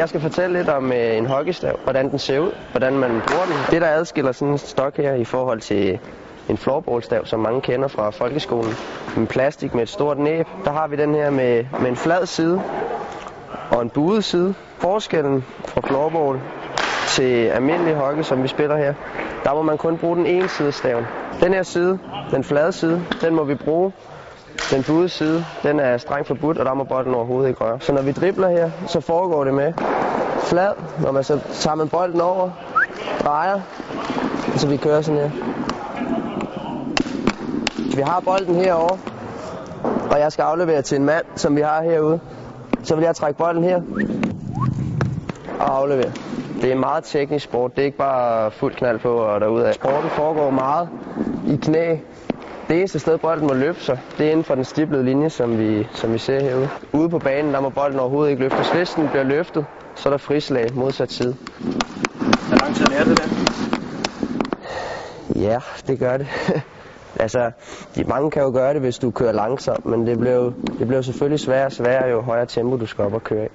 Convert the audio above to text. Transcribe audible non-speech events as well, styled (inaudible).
Jeg skal fortælle lidt om øh, en hockeystav, hvordan den ser ud, hvordan man bruger den. Det, der adskiller sådan en stok her i forhold til en floorballstav, som mange kender fra folkeskolen, en plastik med et stort næb, der har vi den her med, med en flad side og en buet side. Forskellen fra floorball til almindelig hockey, som vi spiller her, der må man kun bruge den ene side af staven. Den her side, den flade side, den må vi bruge. Den buede side, den er strengt forbudt, og der må bolden overhovedet ikke røre. Så når vi dribler her, så foregår det med flad, når man så tager man bolden over, drejer, så vi kører sådan her. Vi har bolden herovre, og jeg skal aflevere til en mand, som vi har herude. Så vil jeg trække bolden her og aflevere. Det er en meget teknisk sport. Det er ikke bare fuld knald på og derudad. Sporten foregår meget i knæ. Det eneste sted, bolden må løfte sig, det er inden for den stiplede linje, som vi, som vi ser herude. Ude på banen, der må bolden overhovedet ikke løftes. Hvis den bliver løftet, så er der frislag modsat side. Hvor lang tid er det der? Ja, det gør det. (laughs) altså, de mange kan jo gøre det, hvis du kører langsomt, men det bliver, jo- det bliver jo selvfølgelig sværere og sværere, jo højere tempo du skal op og køre i.